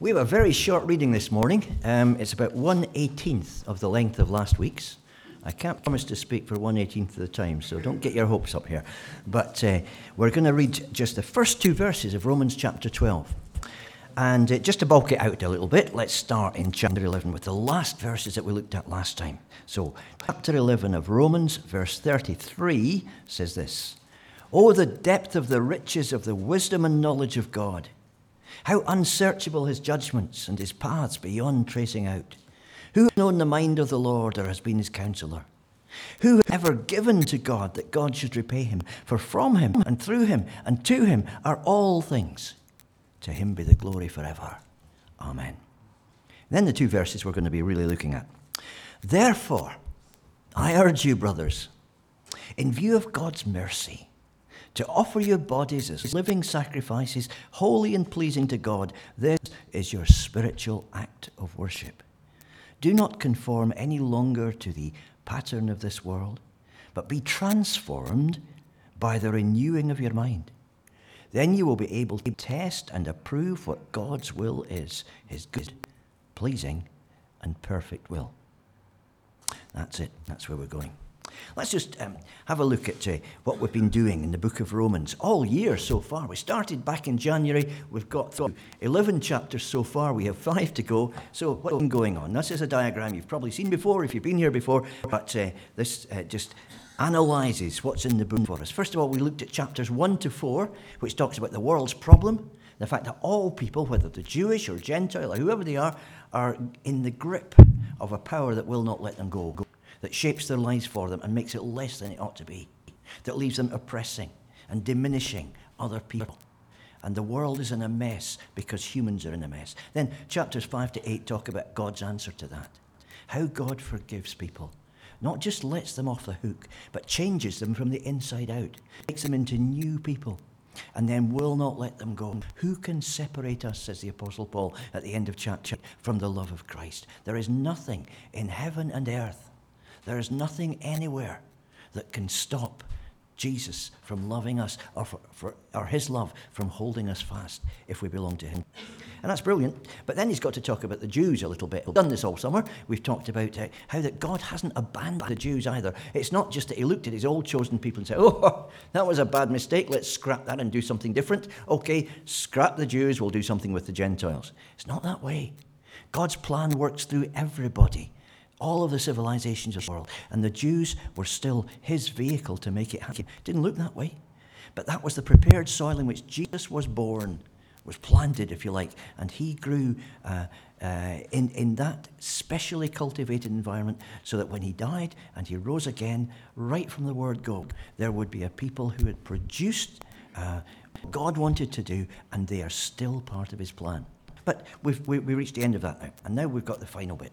We have a very short reading this morning. Um, it's about 1 18th of the length of last week's. I can't promise to speak for 1 18th of the time, so don't get your hopes up here. But uh, we're going to read just the first two verses of Romans chapter 12. And uh, just to bulk it out a little bit, let's start in chapter 11 with the last verses that we looked at last time. So, chapter 11 of Romans, verse 33 says this Oh, the depth of the riches of the wisdom and knowledge of God! How unsearchable his judgments and his paths beyond tracing out. Who has known the mind of the Lord or has been his counselor? Who has ever given to God that God should repay him? For from him and through him and to him are all things. To him be the glory forever. Amen. Then the two verses we're going to be really looking at. Therefore, I urge you, brothers, in view of God's mercy, to offer your bodies as living sacrifices, holy and pleasing to God. This is your spiritual act of worship. Do not conform any longer to the pattern of this world, but be transformed by the renewing of your mind. Then you will be able to test and approve what God's will is, his good, pleasing, and perfect will. That's it. That's where we're going. Let's just um, have a look at uh, what we've been doing in the book of Romans all year so far. We started back in January. We've got through 11 chapters so far. We have five to go. So, what's going on? This is a diagram you've probably seen before if you've been here before, but uh, this uh, just analyzes what's in the book for us. First of all, we looked at chapters 1 to 4, which talks about the world's problem, the fact that all people, whether they're Jewish or Gentile or whoever they are, are in the grip of a power that will not let them go that shapes their lives for them and makes it less than it ought to be, that leaves them oppressing and diminishing other people. And the world is in a mess because humans are in a mess. Then chapters 5 to 8 talk about God's answer to that. How God forgives people. Not just lets them off the hook, but changes them from the inside out, makes them into new people, and then will not let them go. Who can separate us, says the Apostle Paul at the end of chapter, from the love of Christ? There is nothing in heaven and earth there is nothing anywhere that can stop Jesus from loving us or, for, for, or his love from holding us fast if we belong to him. And that's brilliant. But then he's got to talk about the Jews a little bit. We've done this all summer. We've talked about uh, how that God hasn't abandoned the Jews either. It's not just that he looked at his old chosen people and said, oh, that was a bad mistake. Let's scrap that and do something different. Okay, scrap the Jews. We'll do something with the Gentiles. It's not that way. God's plan works through everybody all of the civilizations of the world. And the Jews were still his vehicle to make it happen. Didn't look that way. But that was the prepared soil in which Jesus was born, was planted, if you like, and he grew uh, uh, in, in that specially cultivated environment so that when he died and he rose again, right from the word go, there would be a people who had produced uh, God wanted to do, and they are still part of his plan. But we've, we, we reached the end of that now, and now we've got the final bit.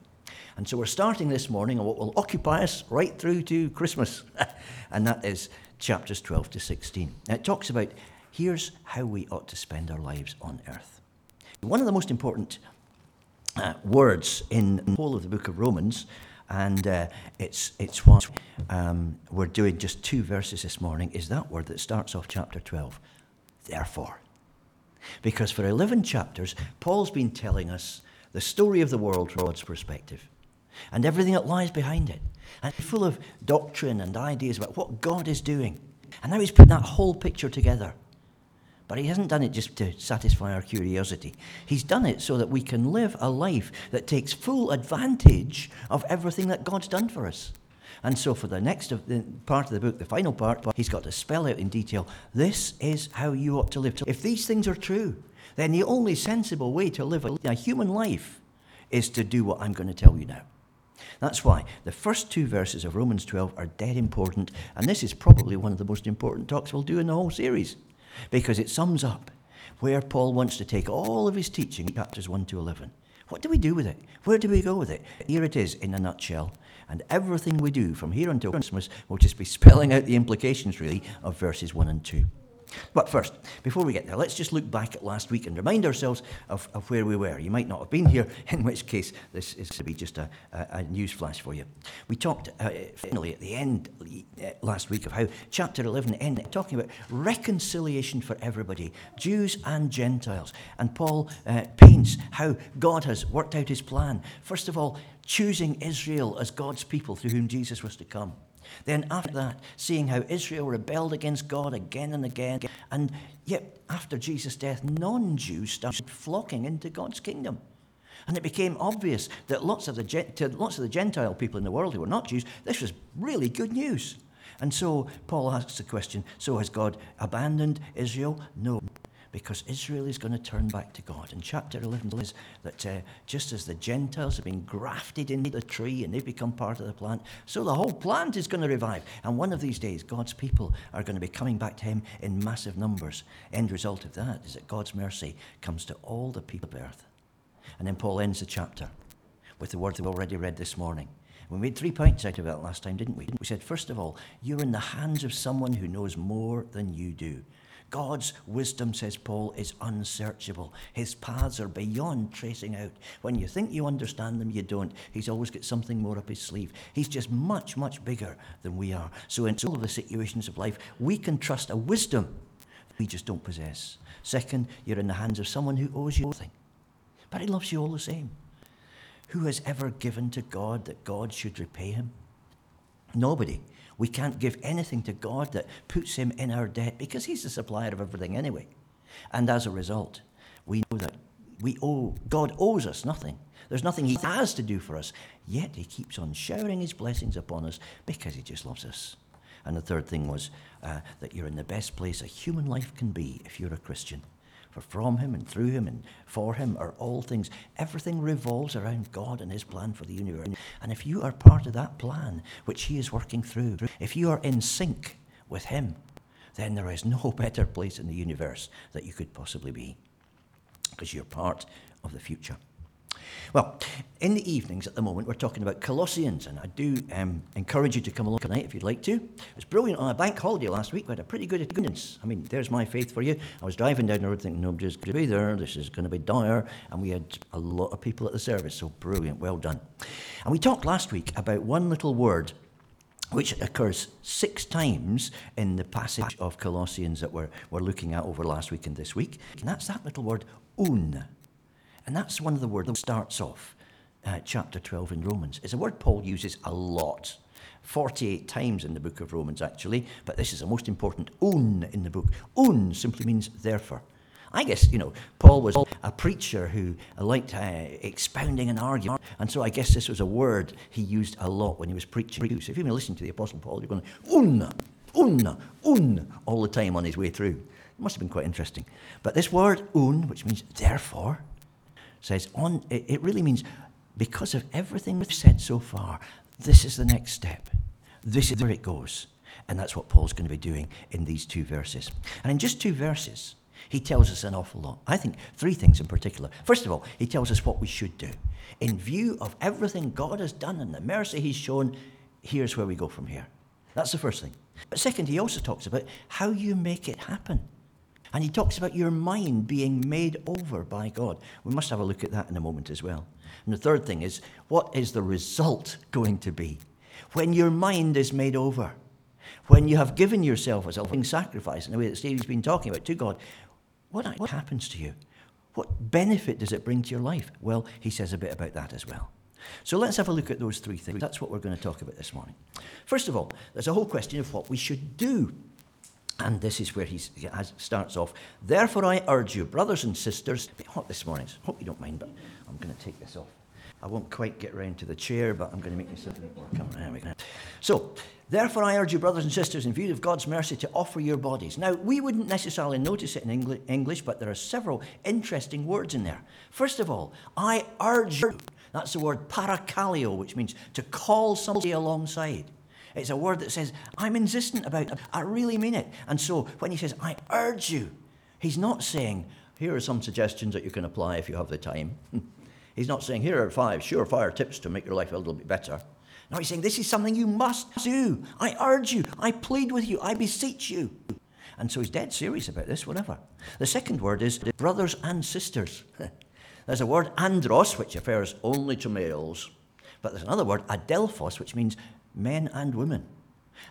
And so we're starting this morning on what will occupy us right through to Christmas, and that is chapters 12 to 16. Now, it talks about here's how we ought to spend our lives on earth. One of the most important uh, words in the whole of the book of Romans, and uh, it's, it's what um, we're doing just two verses this morning, is that word that starts off chapter 12. Therefore. Because for 11 chapters, Paul's been telling us the story of the world from God's perspective and everything that lies behind it. And full of doctrine and ideas about what God is doing. And now he's put that whole picture together. But he hasn't done it just to satisfy our curiosity. He's done it so that we can live a life that takes full advantage of everything that God's done for us. And so, for the next of the part of the book, the final part, he's got to spell out in detail this is how you ought to live. If these things are true, then the only sensible way to live a human life is to do what I'm going to tell you now. That's why the first two verses of Romans 12 are dead important, and this is probably one of the most important talks we'll do in the whole series, because it sums up where Paul wants to take all of his teaching, chapters 1 to 11. What do we do with it? Where do we go with it? Here it is in a nutshell. And everything we do from here until Christmas will just be spelling out the implications, really, of verses 1 and 2. But first, before we get there, let's just look back at last week and remind ourselves of, of where we were. You might not have been here, in which case this is to be just a, a, a news flash for you. We talked uh, finally at the end uh, last week of how chapter 11 ended, talking about reconciliation for everybody, Jews and Gentiles. And Paul uh, paints how God has worked out his plan. First of all, choosing Israel as God's people through whom Jesus was to come. Then, after that, seeing how Israel rebelled against God again and again, and yet after Jesus' death, non Jews started flocking into God's kingdom. And it became obvious that lots of, the, to lots of the Gentile people in the world who were not Jews, this was really good news. And so Paul asks the question so has God abandoned Israel? No because Israel is going to turn back to God. And chapter 11 says that uh, just as the Gentiles have been grafted into the tree and they've become part of the plant, so the whole plant is going to revive. And one of these days, God's people are going to be coming back to Him in massive numbers. End result of that is that God's mercy comes to all the people of earth. And then Paul ends the chapter with the word that we already read this morning. We made three points out of that last time, didn't we? We said, first of all, you're in the hands of someone who knows more than you do. God's wisdom, says Paul, is unsearchable. His paths are beyond tracing out. When you think you understand them, you don't. He's always got something more up his sleeve. He's just much, much bigger than we are. So, in all the situations of life, we can trust a wisdom we just don't possess. Second, you're in the hands of someone who owes you nothing, but he loves you all the same. Who has ever given to God that God should repay him? Nobody. We can't give anything to God that puts him in our debt because he's the supplier of everything anyway. And as a result, we know that we owe God owes us nothing. There's nothing he has to do for us. Yet he keeps on showering his blessings upon us because he just loves us. And the third thing was uh, that you're in the best place a human life can be if you're a Christian. For from him and through him and for him are all things. Everything revolves around God and his plan for the universe. And if you are part of that plan, which he is working through, if you are in sync with him, then there is no better place in the universe that you could possibly be. Because you're part of the future. Well, in the evenings at the moment, we're talking about Colossians, and I do um, encourage you to come along tonight if you'd like to. It was brilliant on a bank holiday last week. We had a pretty good attendance. I mean, there's my faith for you. I was driving down the road thinking, nobody's going to be there. This is going to be dire. And we had a lot of people at the service, so brilliant. Well done. And we talked last week about one little word which occurs six times in the passage of Colossians that we're, we're looking at over last week and this week. And that's that little word, oun. And that's one of the words that starts off uh, chapter 12 in Romans. It's a word Paul uses a lot. 48 times in the book of Romans, actually, but this is the most important oun in the book. Oun simply means therefore. I guess, you know, Paul was a preacher who liked uh, expounding an argument, and so I guess this was a word he used a lot when he was preaching. So if you've been listening to the Apostle Paul, you're going, oun, oun, oun, all the time on his way through. It must have been quite interesting. But this word oun, which means therefore, says on it, really means because of everything we've said so far, this is the next step. This is where it goes. And that's what Paul's going to be doing in these two verses. And in just two verses, he tells us an awful lot. I think three things in particular. First of all, he tells us what we should do. In view of everything God has done and the mercy he's shown, here's where we go from here. That's the first thing. But second, he also talks about how you make it happen. And he talks about your mind being made over by God. We must have a look at that in a moment as well. And the third thing is, what is the result going to be? When your mind is made over, when you have given yourself as a living sacrifice in the way that Stevie's been talking about to God, what, what happens to you? What benefit does it bring to your life? Well, he says a bit about that as well. So let's have a look at those three things. That's what we're going to talk about this morning. First of all, there's a whole question of what we should do and this is where he starts off. Therefore, I urge you, brothers and sisters, bit hot this morning, so hope you don't mind, but I'm going to take this off. I won't quite get round to the chair, but I'm going to make myself a bit more comfortable. So, therefore, I urge you, brothers and sisters, in view of God's mercy, to offer your bodies. Now, we wouldn't necessarily notice it in English, but there are several interesting words in there. First of all, I urge you. That's the word parakaleo, which means to call somebody alongside. It's a word that says, I'm insistent about it. I really mean it. And so when he says, I urge you, he's not saying, here are some suggestions that you can apply if you have the time. he's not saying, here are five surefire tips to make your life a little bit better. No, he's saying, this is something you must do. I urge you. I plead with you. I beseech you. And so he's dead serious about this, whatever. The second word is brothers and sisters. there's a word andros, which refers only to males, but there's another word, adelphos, which means men and women.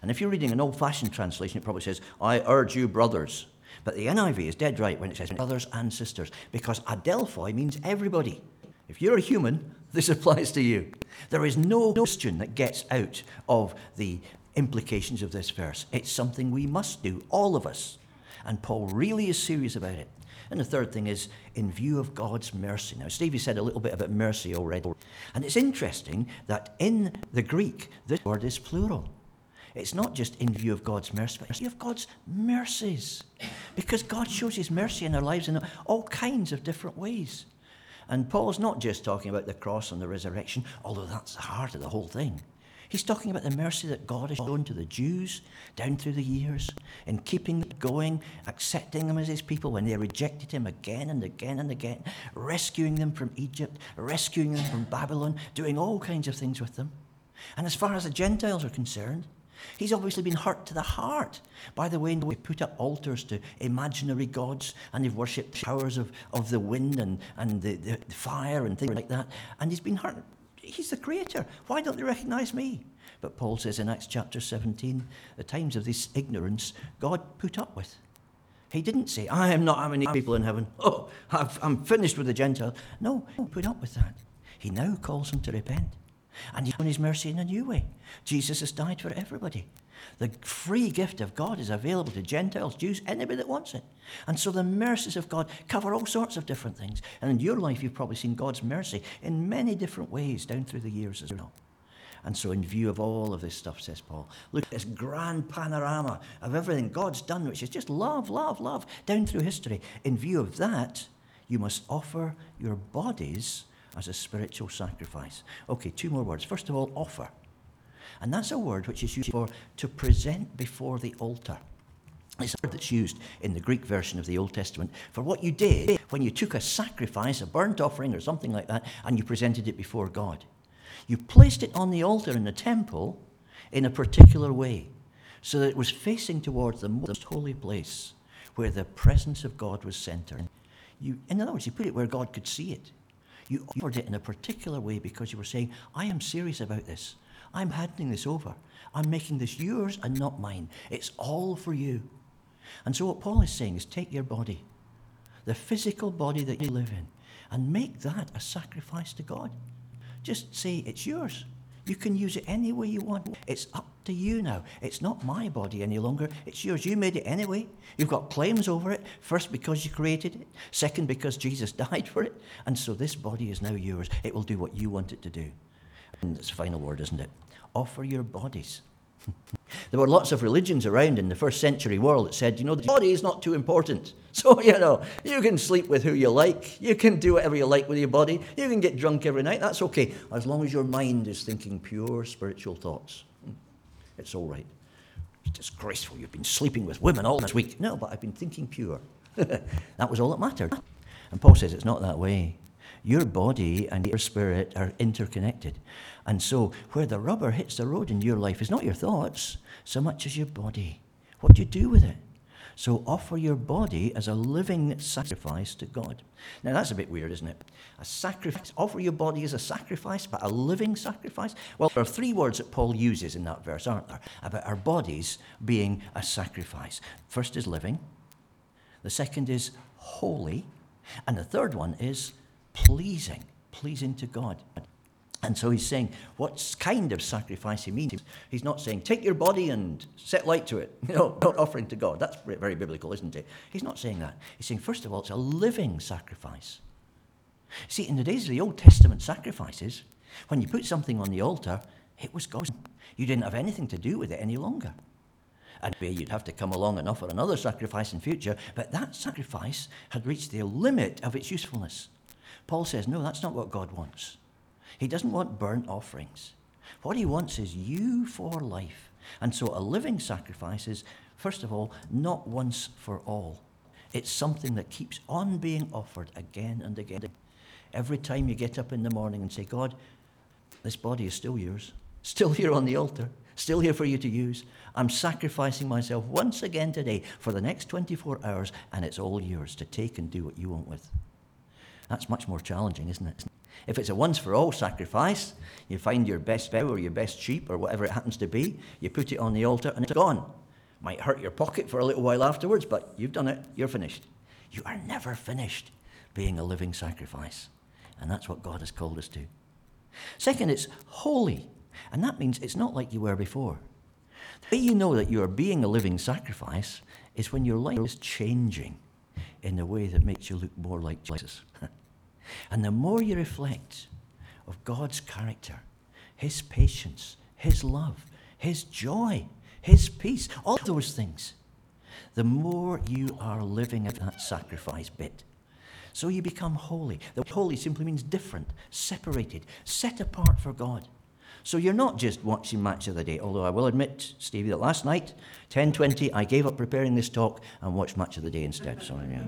And if you're reading an old fashioned translation, it probably says, I urge you, brothers. But the NIV is dead right when it says brothers and sisters, because adelphoi means everybody. If you're a human, this applies to you. There is no question that gets out of the implications of this verse. It's something we must do, all of us. And Paul really is serious about it. And the third thing is in view of God's mercy. Now, Stevie said a little bit about mercy already. And it's interesting that in the Greek, this word is plural. It's not just in view of God's mercy, but in view of God's mercies. Because God shows his mercy in our lives in all kinds of different ways. And Paul's not just talking about the cross and the resurrection, although that's the heart of the whole thing. He's talking about the mercy that God has shown to the Jews down through the years in keeping them going, accepting them as his people when they rejected him again and again and again, rescuing them from Egypt, rescuing them from Babylon, doing all kinds of things with them. And as far as the Gentiles are concerned, He's obviously been hurt to the heart by the way they put up altars to imaginary gods and they've worshipped showers of, of the wind and, and the, the fire and things like that. And he's been hurt He's the creator. Why don't they recognize me? But Paul says in Acts chapter 17, the times of this ignorance God put up with. He didn't say, I am not having people in heaven. Oh, i am finished with the Gentiles. No, he put up with that. He now calls them to repent. And he's shown his mercy in a new way. Jesus has died for everybody. The free gift of God is available to Gentiles, Jews, anybody that wants it. And so the mercies of God cover all sorts of different things. And in your life, you've probably seen God's mercy in many different ways down through the years as well. And so, in view of all of this stuff, says Paul, look at this grand panorama of everything God's done, which is just love, love, love, down through history. In view of that, you must offer your bodies as a spiritual sacrifice. Okay, two more words. First of all, offer. And that's a word which is used for to present before the altar. It's a word that's used in the Greek version of the Old Testament for what you did when you took a sacrifice, a burnt offering or something like that, and you presented it before God. You placed it on the altar in the temple in a particular way so that it was facing towards the most holy place where the presence of God was centered. You, in other words, you put it where God could see it. You offered it in a particular way because you were saying, I am serious about this. I'm handing this over. I'm making this yours and not mine. It's all for you. And so, what Paul is saying is take your body, the physical body that you live in, and make that a sacrifice to God. Just say it's yours. You can use it any way you want. It's up to you now. It's not my body any longer. It's yours. You made it anyway. You've got claims over it. First, because you created it. Second, because Jesus died for it. And so this body is now yours. It will do what you want it to do. And it's a final word, isn't it? Offer your bodies. there were lots of religions around in the first century world that said, you know, the body is not too important. So, you know, you can sleep with who you like, you can do whatever you like with your body, you can get drunk every night, that's okay, as long as your mind is thinking pure spiritual thoughts. Hmm. It's all right. It's disgraceful. You've been sleeping with women all this week. No, but I've been thinking pure. that was all that mattered. And Paul says it's not that way. Your body and your spirit are interconnected. And so, where the rubber hits the road in your life is not your thoughts so much as your body. What do you do with it? So, offer your body as a living sacrifice to God. Now, that's a bit weird, isn't it? A sacrifice. Offer your body as a sacrifice, but a living sacrifice? Well, there are three words that Paul uses in that verse, aren't there? About our bodies being a sacrifice. First is living, the second is holy, and the third one is pleasing, pleasing to God. And so he's saying what kind of sacrifice he means. He's not saying take your body and set light to it. You know, not offering to God. That's very biblical, isn't it? He's not saying that. He's saying first of all, it's a living sacrifice. See, in the days of the Old Testament sacrifices, when you put something on the altar, it was God. You didn't have anything to do with it any longer. And maybe you'd have to come along and offer another sacrifice in future, but that sacrifice had reached the limit of its usefulness. Paul says, no, that's not what God wants. He doesn't want burnt offerings. What he wants is you for life. And so a living sacrifice is, first of all, not once for all. It's something that keeps on being offered again and again. Every time you get up in the morning and say, God, this body is still yours, still here on the altar. still here for you to use. I'm sacrificing myself once again today for the next 24 hours, and it's all yours to take and do what you want with. That's much more challenging, isn't it? If it's a once for all sacrifice, you find your best cow or your best sheep or whatever it happens to be, you put it on the altar and it's gone. Might hurt your pocket for a little while afterwards, but you've done it, you're finished. You are never finished being a living sacrifice. And that's what God has called us to. Second, it's holy. And that means it's not like you were before. The way you know that you are being a living sacrifice is when your life is changing in a way that makes you look more like Jesus. and the more you reflect of God's character, His patience, His love, His joy, His peace, all those things, the more you are living at that sacrifice bit. So you become holy. The holy simply means different, separated, set apart for God. So you're not just watching Match of the Day, although I will admit, Stevie, that last night, 10.20, I gave up preparing this talk and watched Match of the Day instead. So, yeah.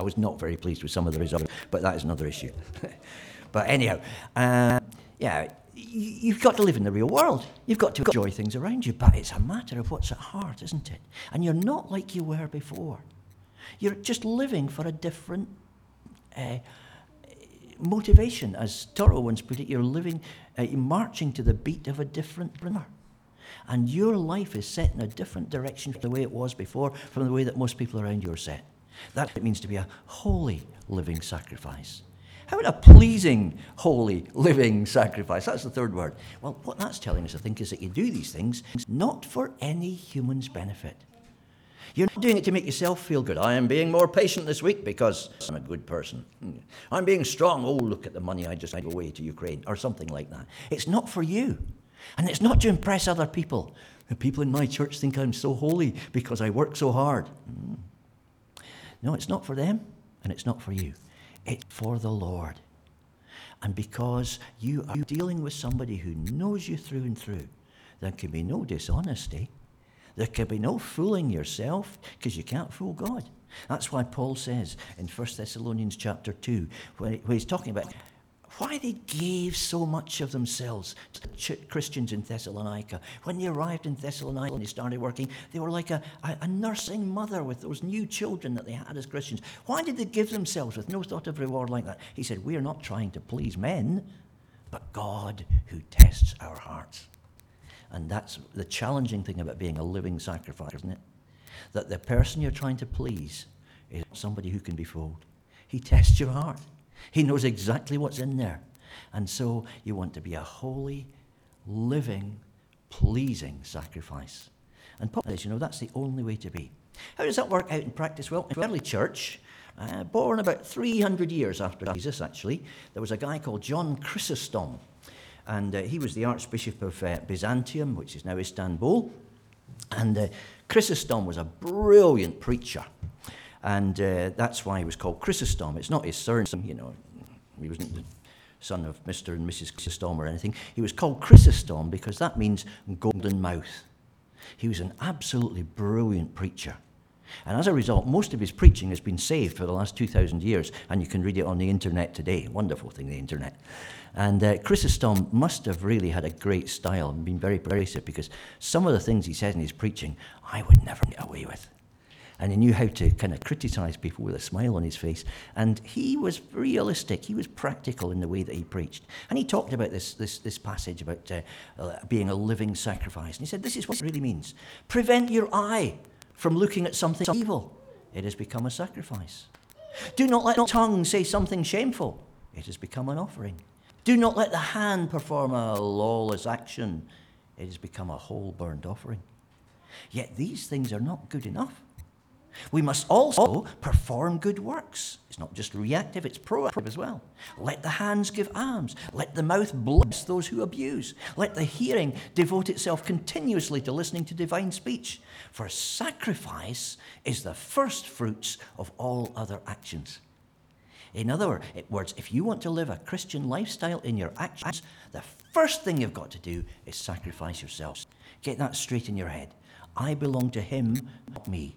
I was not very pleased with some of the results, but that is another issue. but anyhow, uh, yeah, you've got to live in the real world. You've got to enjoy things around you, but it's a matter of what's at heart, isn't it? And you're not like you were before. You're just living for a different uh, motivation. As Thoreau once put it, you're living, uh, you're marching to the beat of a different drummer. And your life is set in a different direction from the way it was before, from the way that most people around you are set. What it means to be a holy living sacrifice. How about a pleasing, holy, living sacrifice? That's the third word. Well, what that's telling us, I think, is that you do these things not for any human's benefit. You're not doing it to make yourself feel good. I am being more patient this week because I'm a good person. I'm being strong. Oh, look at the money I just gave away to Ukraine, or something like that. It's not for you. And it's not to impress other people. The people in my church think I'm so holy because I work so hard. Hmm. No, it's not for them, and it's not for you. It's for the Lord. And because you are dealing with somebody who knows you through and through, there can be no dishonesty. There can be no fooling yourself because you can't fool God. That's why Paul says in 1 Thessalonians chapter 2, where he's talking about why they gave so much of themselves to the Christians in Thessalonica. When they arrived in Thessalonica and they started working, they were like a, a, nursing mother with those new children that they had as Christians. Why did they give themselves with no thought of reward like that? He said, We are not trying to please men, but God who tests our hearts. And that's the challenging thing about being a living sacrifice, isn't it? That the person you're trying to please is somebody who can be fooled. He tests your heart. He knows exactly what's in there. And so you want to be a holy, living, pleasing sacrifice. And Paul says, you know, that's the only way to be. How does that work out in practice? Well, in the early church, uh, born about 300 years after Jesus, actually, there was a guy called John Chrysostom. And uh, he was the Archbishop of uh, Byzantium, which is now Istanbul. And uh, Chrysostom was a brilliant preacher. And uh, that's why he was called Chrysostom. It's not his surname, you know, he wasn't the son of Mr. and Mrs. Chrysostom or anything. He was called Chrysostom because that means golden mouth. He was an absolutely brilliant preacher. And as a result, most of his preaching has been saved for the last 2,000 years, and you can read it on the internet today. Wonderful thing, the internet. And uh, Chrysostom must have really had a great style and been very persuasive because some of the things he says in his preaching, I would never get away with and he knew how to kind of criticize people with a smile on his face. And he was realistic, he was practical in the way that he preached. And he talked about this, this, this passage about uh, uh, being a living sacrifice. And he said, This is what it really means prevent your eye from looking at something evil, it has become a sacrifice. Do not let your tongue say something shameful, it has become an offering. Do not let the hand perform a lawless action, it has become a whole burnt offering. Yet these things are not good enough. We must also perform good works. It's not just reactive, it's proactive as well. Let the hands give alms. Let the mouth bless those who abuse. Let the hearing devote itself continuously to listening to divine speech. For sacrifice is the first fruits of all other actions. In other words, if you want to live a Christian lifestyle in your actions, the first thing you've got to do is sacrifice yourselves. Get that straight in your head. I belong to Him, not me.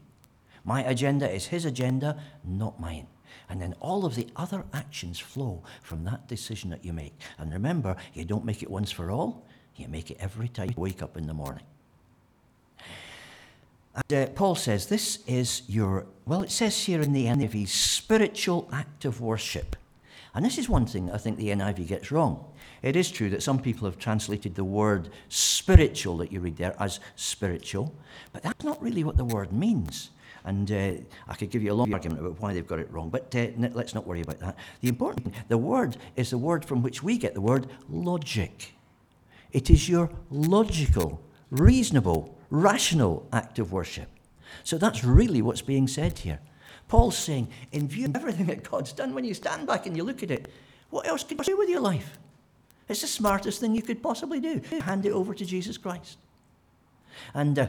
My agenda is his agenda, not mine. And then all of the other actions flow from that decision that you make. And remember, you don't make it once for all, You make it every time you wake up in the morning. And uh, Paul says this is your, well, it says here in the NIV, spiritual act of worship. And this is one thing I think the NIV gets wrong. It is true that some people have translated the word spiritual that you read there as spiritual, but that's not really what the word means. And uh, I could give you a long argument about why they've got it wrong, but uh, let's not worry about that. The important thing, the word is the word from which we get the word logic. It is your logical, reasonable, rational act of worship. So that's really what's being said here. Paul's saying, in view of everything that God's done, when you stand back and you look at it, what else could you do with your life? It's the smartest thing you could possibly do. Hand it over to Jesus Christ. And uh,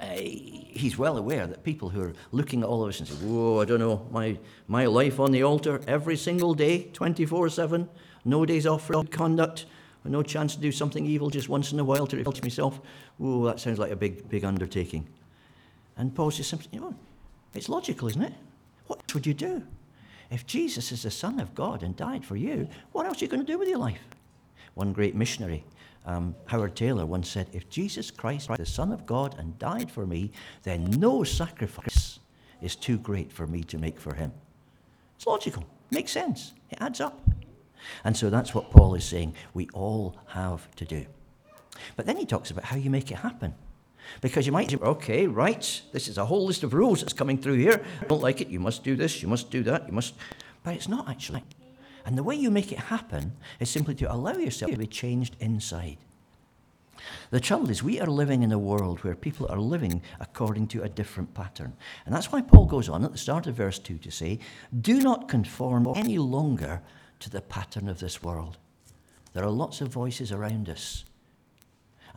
he's well aware that people who are looking at all of us and say, Whoa, I don't know, my, my life on the altar every single day, 24 7, no days off for conduct, no chance to do something evil just once in a while to refresh myself. Whoa, that sounds like a big, big undertaking. And Paul's just simply, you know, it's logical, isn't it? What else would you do? If Jesus is the Son of God and died for you, what else are you going to do with your life? One great missionary, um, Howard Taylor, once said, If Jesus Christ is the Son of God and died for me, then no sacrifice is too great for me to make for him. It's logical, makes sense, it adds up. And so that's what Paul is saying we all have to do. But then he talks about how you make it happen. Because you might say, okay, right, this is a whole list of rules that's coming through here. don't like it, you must do this, you must do that, you must. But it's not actually. And the way you make it happen is simply to allow yourself to be changed inside. The trouble is, we are living in a world where people are living according to a different pattern. And that's why Paul goes on at the start of verse 2 to say, Do not conform any longer to the pattern of this world. There are lots of voices around us.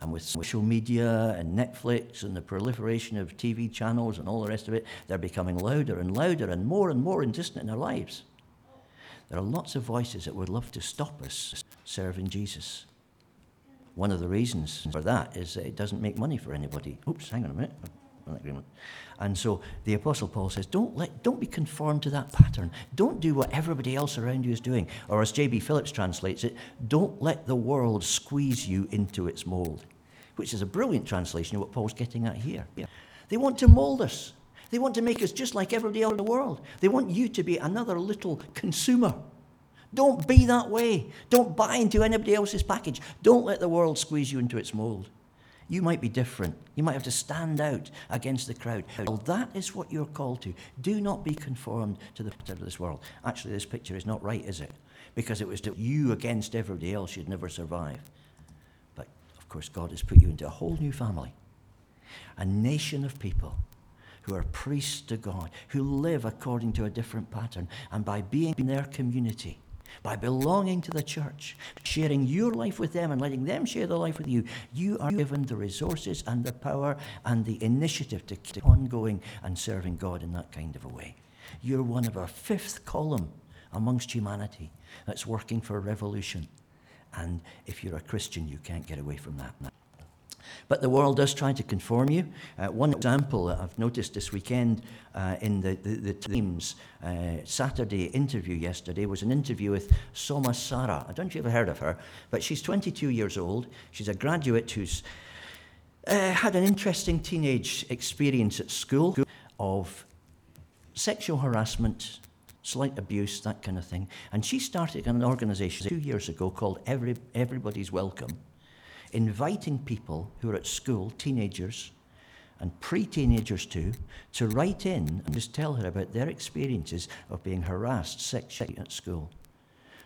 And with social media and Netflix and the proliferation of TV channels and all the rest of it, they're becoming louder and louder and more and more insistent in our lives. There are lots of voices that would love to stop us serving Jesus. One of the reasons for that is that it doesn't make money for anybody. Oops, hang on a minute. Agreement. And so the Apostle Paul says, don't, let, don't be conformed to that pattern. Don't do what everybody else around you is doing. Or as J.B. Phillips translates it, don't let the world squeeze you into its mold, which is a brilliant translation of what Paul's getting at here. They want to mold us. They want to make us just like everybody else in the world. They want you to be another little consumer. Don't be that way. Don't buy into anybody else's package. Don't let the world squeeze you into its mold. You might be different. You might have to stand out against the crowd. Well, that is what you're called to. Do not be conformed to the pattern of this world. Actually, this picture is not right, is it? Because it was you against everybody else, you'd never survive. But of course, God has put you into a whole new family, a nation of people who are priests to God, who live according to a different pattern. And by being in their community, by belonging to the church, sharing your life with them and letting them share their life with you, you are given the resources and the power and the initiative to keep on going and serving God in that kind of a way. You're one of our fifth column amongst humanity that's working for a revolution. And if you're a Christian, you can't get away from that. But the world does try to conform you. Uh, one example that I've noticed this weekend uh, in the, the, the Times uh, Saturday interview yesterday was an interview with Soma Sara. I don't know if you've ever heard of her, but she's 22 years old. She's a graduate who's uh, had an interesting teenage experience at school of sexual harassment, slight abuse, that kind of thing. And she started an organization two years ago called Every, Everybody's Welcome inviting people who are at school, teenagers and pre teenagers too, to write in and just tell her about their experiences of being harassed sexually at school.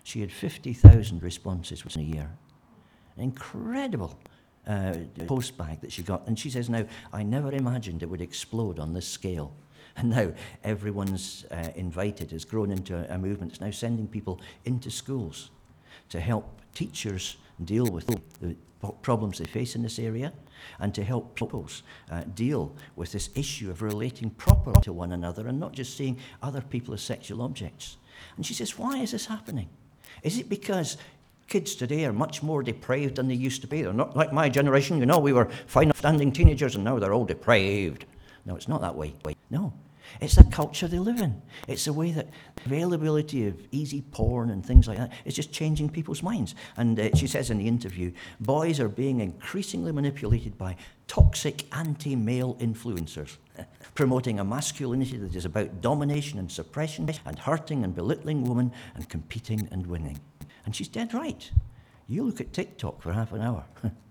She had 50,000 responses within a year. Incredible uh, post bag that she got. And she says, Now, I never imagined it would explode on this scale. And now everyone's uh, invited, has grown into a, a movement. It's now sending people into schools to help teachers deal with the problems they face in this area and to help peoples uh, deal with this issue of relating properly to one another and not just seeing other people as sexual objects. And she says, Why is this happening? Is it because kids today are much more depraved than they used to be? They're not like my generation, you know, we were fine, standing teenagers and now they're all depraved. No, it's not that way. No. It's the culture they live in. It's the way that availability of easy porn and things like that is just changing people's minds. And uh, she says in the interview, boys are being increasingly manipulated by toxic anti-male influencers, promoting a masculinity that is about domination and suppression and hurting and belittling women and competing and winning. And she's dead right. You look at TikTok for half an hour.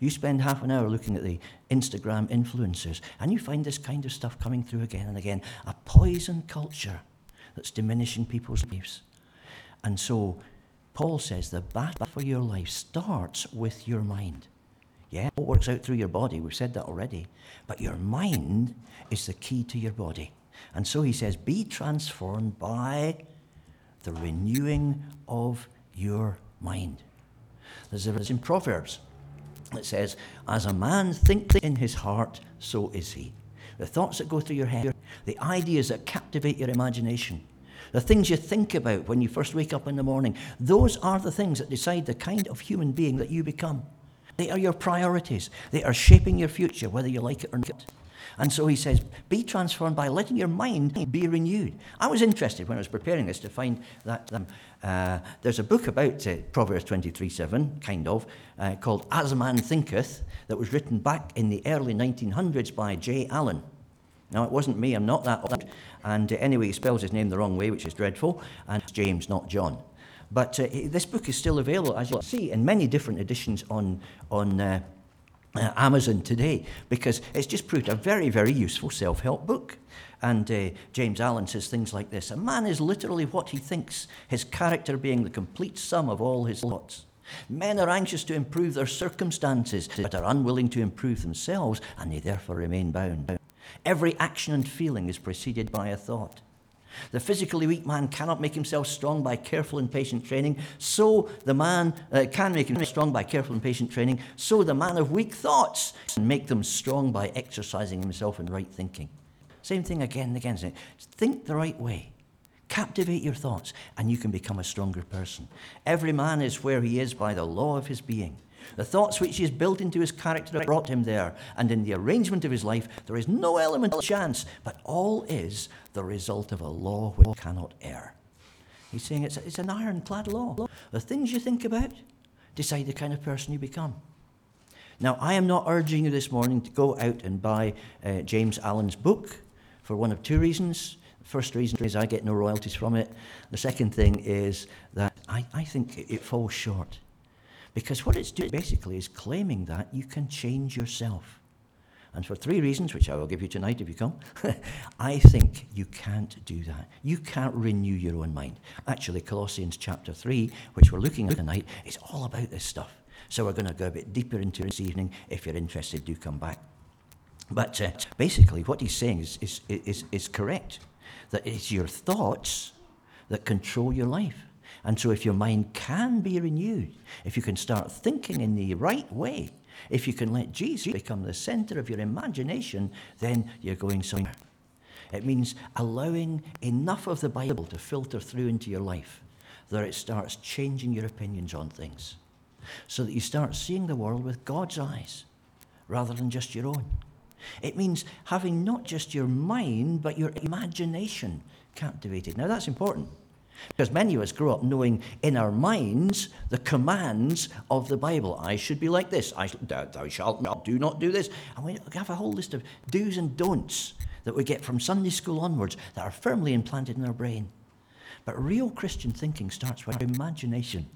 You spend half an hour looking at the Instagram influencers, and you find this kind of stuff coming through again and again a poison culture that's diminishing people's lives. And so, Paul says the battle for your life starts with your mind. Yeah, it works out through your body. We've said that already. But your mind is the key to your body. And so he says, be transformed by the renewing of your mind. There's a verse in Proverbs it says, As a man thinks in his heart, so is he. The thoughts that go through your head, the ideas that captivate your imagination, the things you think about when you first wake up in the morning, those are the things that decide the kind of human being that you become. They are your priorities. They are shaping your future, whether you like it or not. And so he says, be transformed by letting your mind be renewed. I was interested when I was preparing this to find that um, uh, there's a book about uh, Proverbs 23 7, kind of, uh, called As a Man Thinketh, that was written back in the early 1900s by J. Allen. Now, it wasn't me, I'm not that old. And uh, anyway, he spells his name the wrong way, which is dreadful, and it's James, not John. But uh, this book is still available, as you'll see, in many different editions on, on uh, Amazon today because it's just proved a very, very useful self help book. And uh, James Allen says things like this A man is literally what he thinks, his character being the complete sum of all his thoughts. Men are anxious to improve their circumstances, but are unwilling to improve themselves, and they therefore remain bound. Every action and feeling is preceded by a thought. The physically weak man cannot make himself strong by careful and patient training. So the man uh, can make himself strong by careful and patient training. So the man of weak thoughts can make them strong by exercising himself in right thinking. Same thing again and again. Think the right way. Captivate your thoughts, and you can become a stronger person. Every man is where he is by the law of his being. The thoughts which he has built into his character brought him there, and in the arrangement of his life, there is no element of chance, but all is the result of a law which cannot err. He's saying it's, it's an ironclad law. The things you think about decide the kind of person you become. Now, I am not urging you this morning to go out and buy uh, James Allen's book for one of two reasons. The first reason is I get no royalties from it. The second thing is that I, I think it falls short. Because what it's doing basically is claiming that you can change yourself. And for three reasons, which I will give you tonight if you come, I think you can't do that. You can't renew your own mind. Actually, Colossians chapter 3, which we're looking at tonight, is all about this stuff. So we're going to go a bit deeper into this evening. If you're interested, do come back. But uh, basically, what he's saying is, is, is, is correct that it's your thoughts that control your life. And so, if your mind can be renewed, if you can start thinking in the right way, if you can let Jesus become the center of your imagination, then you're going somewhere. It means allowing enough of the Bible to filter through into your life that it starts changing your opinions on things. So that you start seeing the world with God's eyes rather than just your own. It means having not just your mind, but your imagination captivated. Now, that's important. Because many of us grow up knowing in our minds the commands of the Bible. I should be like this. I, thou shalt not, do not do this. And we have a whole list of do's and don'ts that we get from Sunday school onwards that are firmly implanted in our brain. But real Christian thinking starts when imagination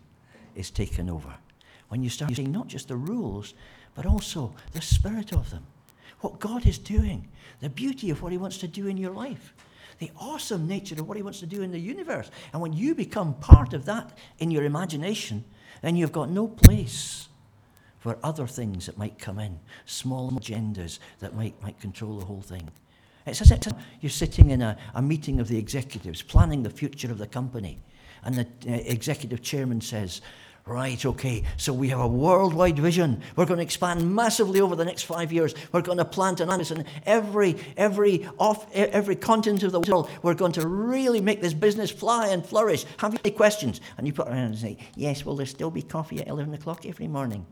is taken over. When you start seeing not just the rules, but also the spirit of them. What God is doing, the beauty of what He wants to do in your life the awesome nature of what He wants to do in the universe. And when you become part of that in your imagination, then you've got no place for other things that might come in, small agendas that might, might control the whole thing. It's as if you're sitting in a, a meeting of the executives, planning the future of the company, and the uh, executive chairman says, Right, okay. So we have a worldwide vision. We're going to expand massively over the next five years. We're going to plant an in every, every, off, every continent of the world. We're going to really make this business fly and flourish. Have you any questions? And you put around and say, Yes, will there still be coffee at 11 o'clock every morning?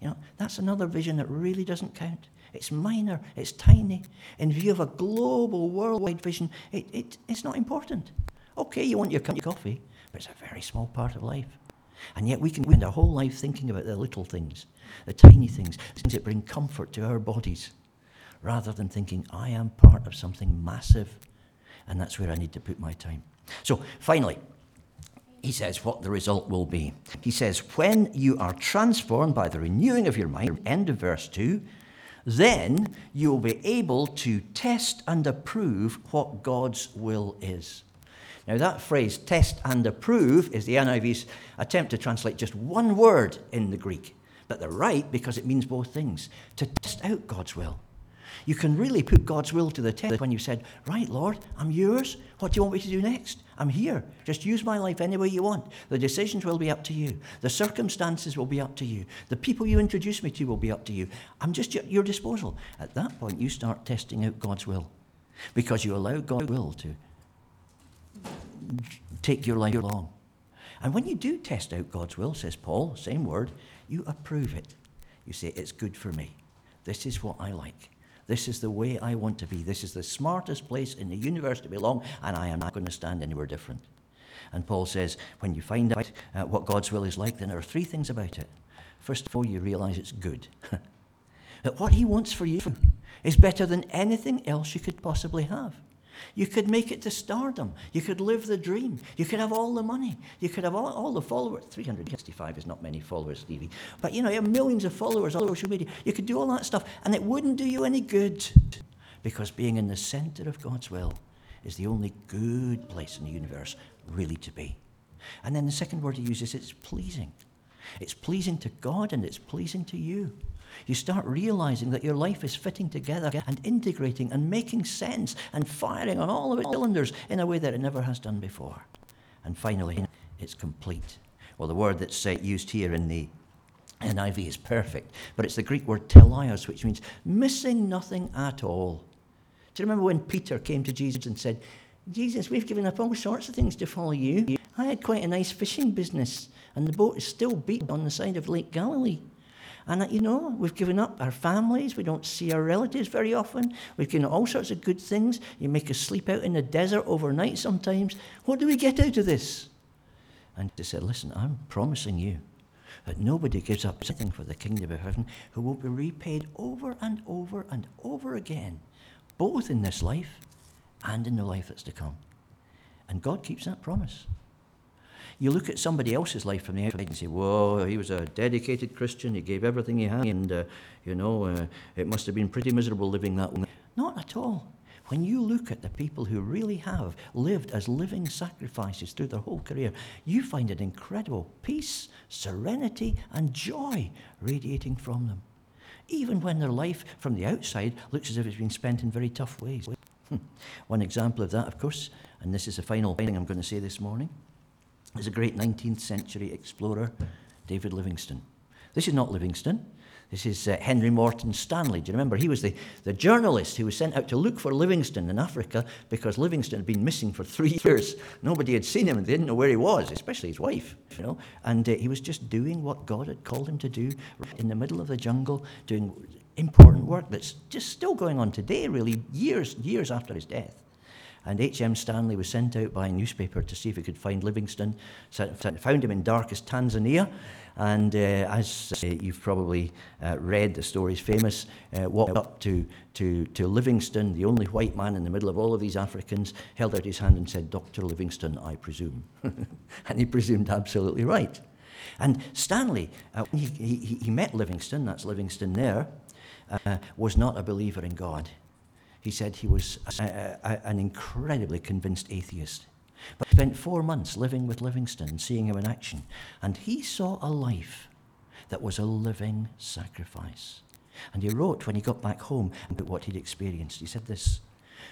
You know, that's another vision that really doesn't count. It's minor, it's tiny. In view of a global, worldwide vision, it, it, it's not important. Okay, you want your cup of coffee, but it's a very small part of life. And yet we can spend our whole life thinking about the little things, the tiny things, things that bring comfort to our bodies, rather than thinking, I am part of something massive, and that's where I need to put my time. So, finally, he says what the result will be. He says, when you are transformed by the renewing of your mind, end of verse 2, then you will be able to test and approve what God's will is. Now, that phrase, test and approve, is the NIV's attempt to translate just one word in the Greek. But they're right because it means both things to test out God's will. You can really put God's will to the test when you said, Right, Lord, I'm yours. What do you want me to do next? I'm here. Just use my life any way you want. The decisions will be up to you. The circumstances will be up to you. The people you introduce me to will be up to you. I'm just at your disposal. At that point, you start testing out God's will because you allow God's will to take your life along. And when you do test out God's will, says Paul, same word, you approve it. You say, It's good for me. This is what I like. This is the way I want to be. This is the smartest place in the universe to belong, and I am not going to stand anywhere different. And Paul says, when you find out uh, what God's will is like, then there are three things about it. First of all, you realize it's good. that what he wants for you is better than anything else you could possibly have. You could make it to stardom. You could live the dream. You could have all the money. You could have all, all the followers. 365 is not many followers, Stevie. But you know, you have millions of followers on social media. You could do all that stuff, and it wouldn't do you any good because being in the center of God's will is the only good place in the universe really to be. And then the second word he uses is pleasing. It's pleasing to God and it's pleasing to you. You start realizing that your life is fitting together and integrating and making sense and firing on all of its cylinders in a way that it never has done before. And finally, it's complete. Well, the word that's uh, used here in the NIV is perfect, but it's the Greek word teleios, which means missing nothing at all. Do you remember when Peter came to Jesus and said, Jesus, we've given up all sorts of things to follow you. I had quite a nice fishing business, and the boat is still beat on the side of Lake Galilee. And, you know, we've given up our families. We don't see our relatives very often. We've given all sorts of good things. You make us sleep out in the desert overnight sometimes. What do we get out of this? And he said, Listen, I'm promising you that nobody gives up anything for the kingdom of heaven who will be repaid over and over and over again, both in this life and in the life that's to come. And God keeps that promise. You look at somebody else's life from the outside and say, whoa, he was a dedicated Christian. He gave everything he had. And, uh, you know, uh, it must have been pretty miserable living that way. Not at all. When you look at the people who really have lived as living sacrifices through their whole career, you find an incredible peace, serenity, and joy radiating from them. Even when their life from the outside looks as if it's been spent in very tough ways. Hmm. One example of that, of course, and this is the final thing I'm going to say this morning, is a great 19th century explorer, David Livingstone. This is not Livingstone. This is uh, Henry Morton Stanley. Do you remember? He was the, the journalist who was sent out to look for Livingstone in Africa because Livingstone had been missing for three years. Nobody had seen him and they didn't know where he was, especially his wife. You know? And uh, he was just doing what God had called him to do in the middle of the jungle, doing important work that's just still going on today, really, years, years after his death. And H.M. Stanley was sent out by a newspaper to see if he could find Livingstone. Found him in darkest Tanzania. And uh, as uh, you've probably uh, read, the story's famous, uh, walked up to, to, to Livingstone, the only white man in the middle of all of these Africans, held out his hand and said, Dr. Livingstone, I presume. and he presumed absolutely right. And Stanley, uh, he, he, he met Livingstone, that's Livingstone there, uh, was not a believer in God. He said he was a, a, an incredibly convinced atheist. But spent four months living with Livingstone, seeing him in action. And he saw a life that was a living sacrifice. And he wrote when he got back home about what he'd experienced. He said this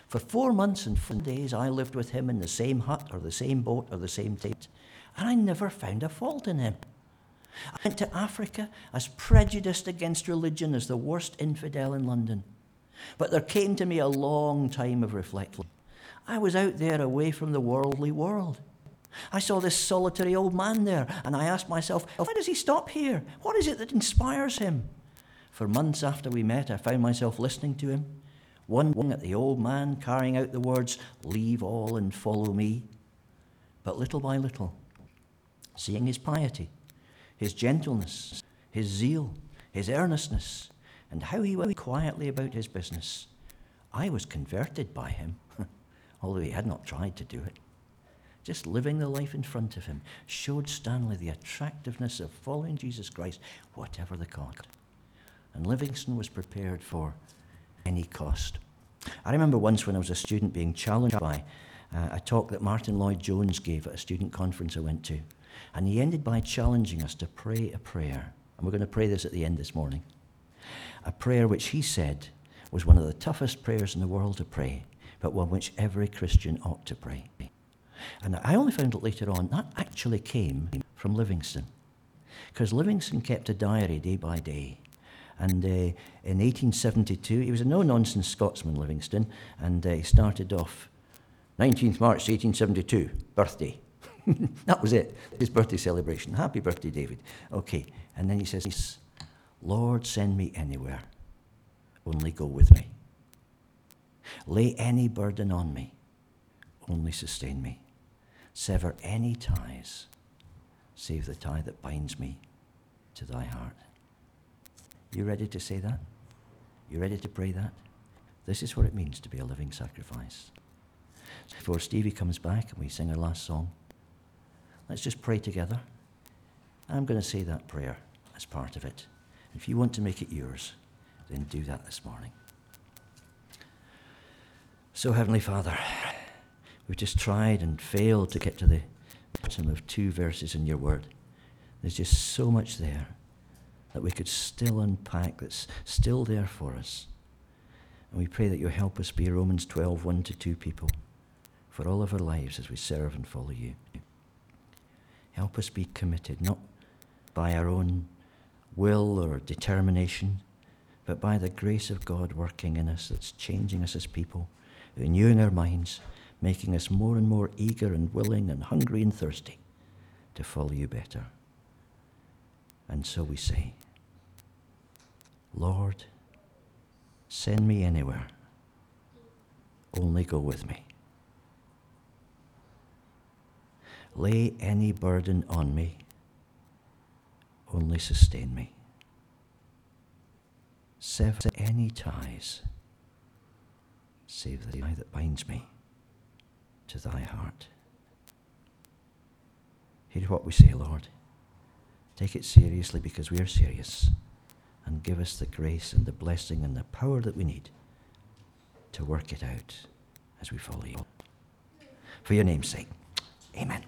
For four months and four days, I lived with him in the same hut or the same boat or the same tent, and I never found a fault in him. I went to Africa as prejudiced against religion as the worst infidel in London. But there came to me a long time of reflection. I was out there away from the worldly world. I saw this solitary old man there, and I asked myself, why does he stop here? What is it that inspires him? For months after we met, I found myself listening to him, wondering at the old man carrying out the words, Leave all and follow me. But little by little, seeing his piety, his gentleness, his zeal, his earnestness, and how he went quietly about his business, I was converted by him, although he had not tried to do it. Just living the life in front of him showed Stanley the attractiveness of following Jesus Christ, whatever the cost. And Livingstone was prepared for any cost. I remember once when I was a student being challenged by uh, a talk that Martyn Lloyd-Jones gave at a student conference I went to. And he ended by challenging us to pray a prayer. And we're going to pray this at the end this morning. A prayer which he said was one of the toughest prayers in the world to pray, but one which every Christian ought to pray. And I only found it later on that actually came from Livingstone. Because Livingstone kept a diary day by day. And uh, in 1872, he was a no nonsense Scotsman, Livingstone, and uh, he started off 19th March 1872, birthday. that was it, his birthday celebration. Happy birthday, David. Okay, and then he says, Lord, send me anywhere, only go with me. Lay any burden on me, only sustain me. Sever any ties, save the tie that binds me to thy heart. You ready to say that? You ready to pray that? This is what it means to be a living sacrifice. Before Stevie comes back and we sing our last song, let's just pray together. I'm going to say that prayer as part of it. If you want to make it yours, then do that this morning. So, Heavenly Father, we've just tried and failed to get to the bottom of two verses in your word. There's just so much there that we could still unpack that's still there for us. And we pray that you'll help us be Romans 12, 1 to 2 people for all of our lives as we serve and follow you. Help us be committed, not by our own will or determination, but by the grace of God working in us that's changing us as people, renewing our minds, making us more and more eager and willing and hungry and thirsty to follow you better. And so we say, Lord, send me anywhere, only go with me. Lay any burden on me, only sustain me. Sever any ties, save the tie that binds me to thy heart. Hear what we say, Lord. Take it seriously because we are serious. And give us the grace and the blessing and the power that we need to work it out as we follow you. For your name's sake. Amen.